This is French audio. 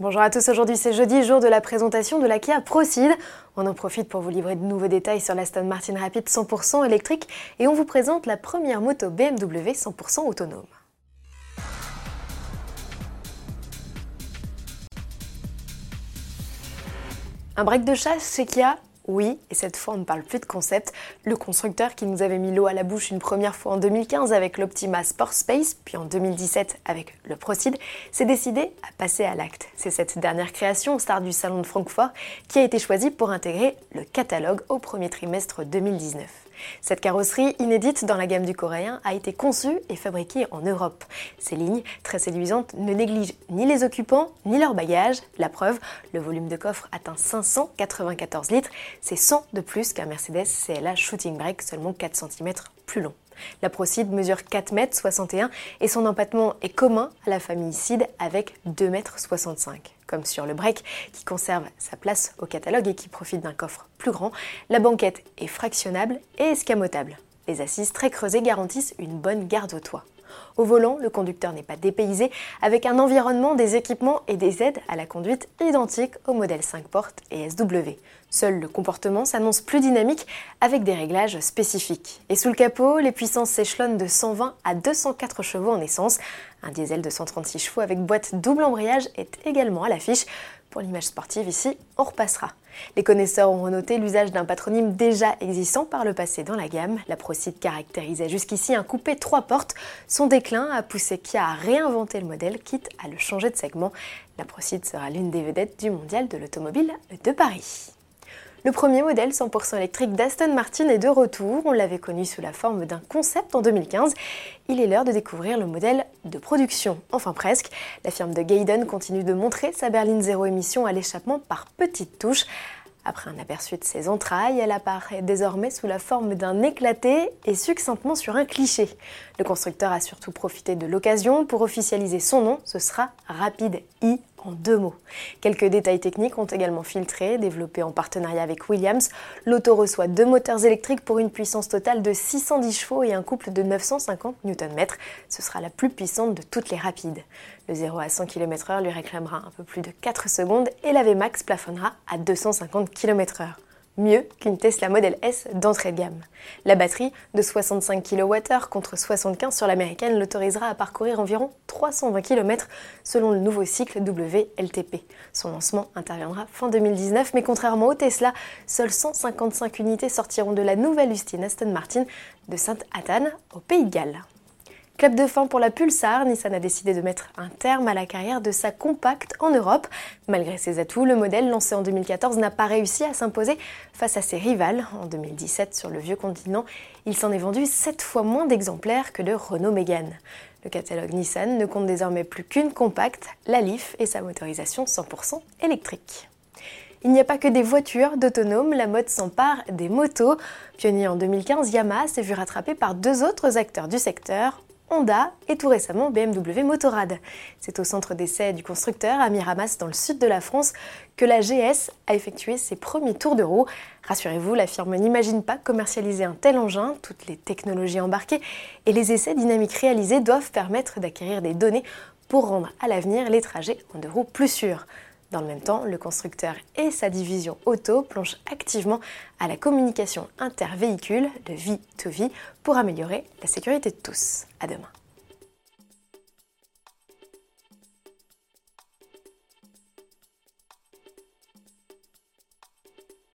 Bonjour à tous, aujourd'hui c'est jeudi, jour de la présentation de la Kia Proceed. On en profite pour vous livrer de nouveaux détails sur l'Aston Martin Rapid 100% électrique et on vous présente la première moto BMW 100% autonome. Un break de chasse chez Kia oui, et cette fois on ne parle plus de concept. Le constructeur qui nous avait mis l'eau à la bouche une première fois en 2015 avec l'Optima Sport Space, puis en 2017 avec le Procid, s'est décidé à passer à l'acte. C'est cette dernière création, star du salon de Francfort, qui a été choisie pour intégrer le catalogue au premier trimestre 2019. Cette carrosserie, inédite dans la gamme du coréen, a été conçue et fabriquée en Europe. Ces lignes, très séduisantes, ne négligent ni les occupants ni leurs bagages. La preuve, le volume de coffre atteint 594 litres. C'est 100 de plus qu'un Mercedes CLA Shooting Brake, seulement 4 cm plus long. La Procide mesure 4,61 m et son empattement est commun à la famille Cid avec 2,65 m. Comme sur le break qui conserve sa place au catalogue et qui profite d'un coffre plus grand, la banquette est fractionnable et escamotable. Les assises très creusées garantissent une bonne garde au toit. Au volant, le conducteur n'est pas dépaysé, avec un environnement, des équipements et des aides à la conduite identiques au modèle 5 portes et SW. Seul le comportement s'annonce plus dynamique avec des réglages spécifiques. Et sous le capot, les puissances s'échelonnent de 120 à 204 chevaux en essence. Un diesel de 136 chevaux avec boîte double embrayage est également à l'affiche. Pour l'image sportive ici, on repassera. Les connaisseurs ont noté l'usage d'un patronyme déjà existant par le passé dans la gamme. La Procide caractérisait jusqu'ici un coupé trois portes. Son déclin a poussé Kia à réinventer le modèle, quitte à le changer de segment. La Procide sera l'une des vedettes du mondial de l'automobile de Paris. Le premier modèle 100% électrique d'Aston Martin est de retour. On l'avait connu sous la forme d'un concept en 2015. Il est l'heure de découvrir le modèle de production. Enfin presque. La firme de Gaydon continue de montrer sa berline zéro émission à l'échappement par petites touches. Après un aperçu de ses entrailles, elle apparaît désormais sous la forme d'un éclaté et succinctement sur un cliché. Le constructeur a surtout profité de l'occasion pour officialiser son nom, ce sera Rapid i en deux mots. Quelques détails techniques ont également filtré, développés en partenariat avec Williams. L'auto reçoit deux moteurs électriques pour une puissance totale de 610 chevaux et un couple de 950 Nm. Ce sera la plus puissante de toutes les rapides. Le 0 à 100 km/h lui réclamera un peu plus de 4 secondes et la VMAX plafonnera à 250 km/h mieux qu'une Tesla Model S d'entrée de gamme. La batterie de 65 kWh contre 75 sur l'américaine l'autorisera à parcourir environ 320 km selon le nouveau cycle WLTP. Son lancement interviendra fin 2019, mais contrairement au Tesla, seules 155 unités sortiront de la nouvelle usine Aston Martin de Sainte-Athan au Pays de Galles. Club de fin pour la Pulsar, Nissan a décidé de mettre un terme à la carrière de sa compacte en Europe. Malgré ses atouts, le modèle lancé en 2014 n'a pas réussi à s'imposer face à ses rivales. En 2017, sur le vieux continent, il s'en est vendu 7 fois moins d'exemplaires que de Renault Mégane. Le catalogue Nissan ne compte désormais plus qu'une compacte, la Leaf et sa motorisation 100% électrique. Il n'y a pas que des voitures d'autonomes, la mode s'empare des motos. Pionnier en 2015, Yamaha s'est vu rattrapé par deux autres acteurs du secteur, Honda et tout récemment BMW Motorrad. C'est au centre d'essai du constructeur à Miramas dans le sud de la France que la GS a effectué ses premiers tours de roue. Rassurez-vous, la firme n'imagine pas commercialiser un tel engin, toutes les technologies embarquées et les essais dynamiques réalisés doivent permettre d'acquérir des données pour rendre à l'avenir les trajets en deux roues plus sûrs. Dans le même temps, le constructeur et sa division auto plongent activement à la communication intervéhicule de vie to vie pour améliorer la sécurité de tous. À demain.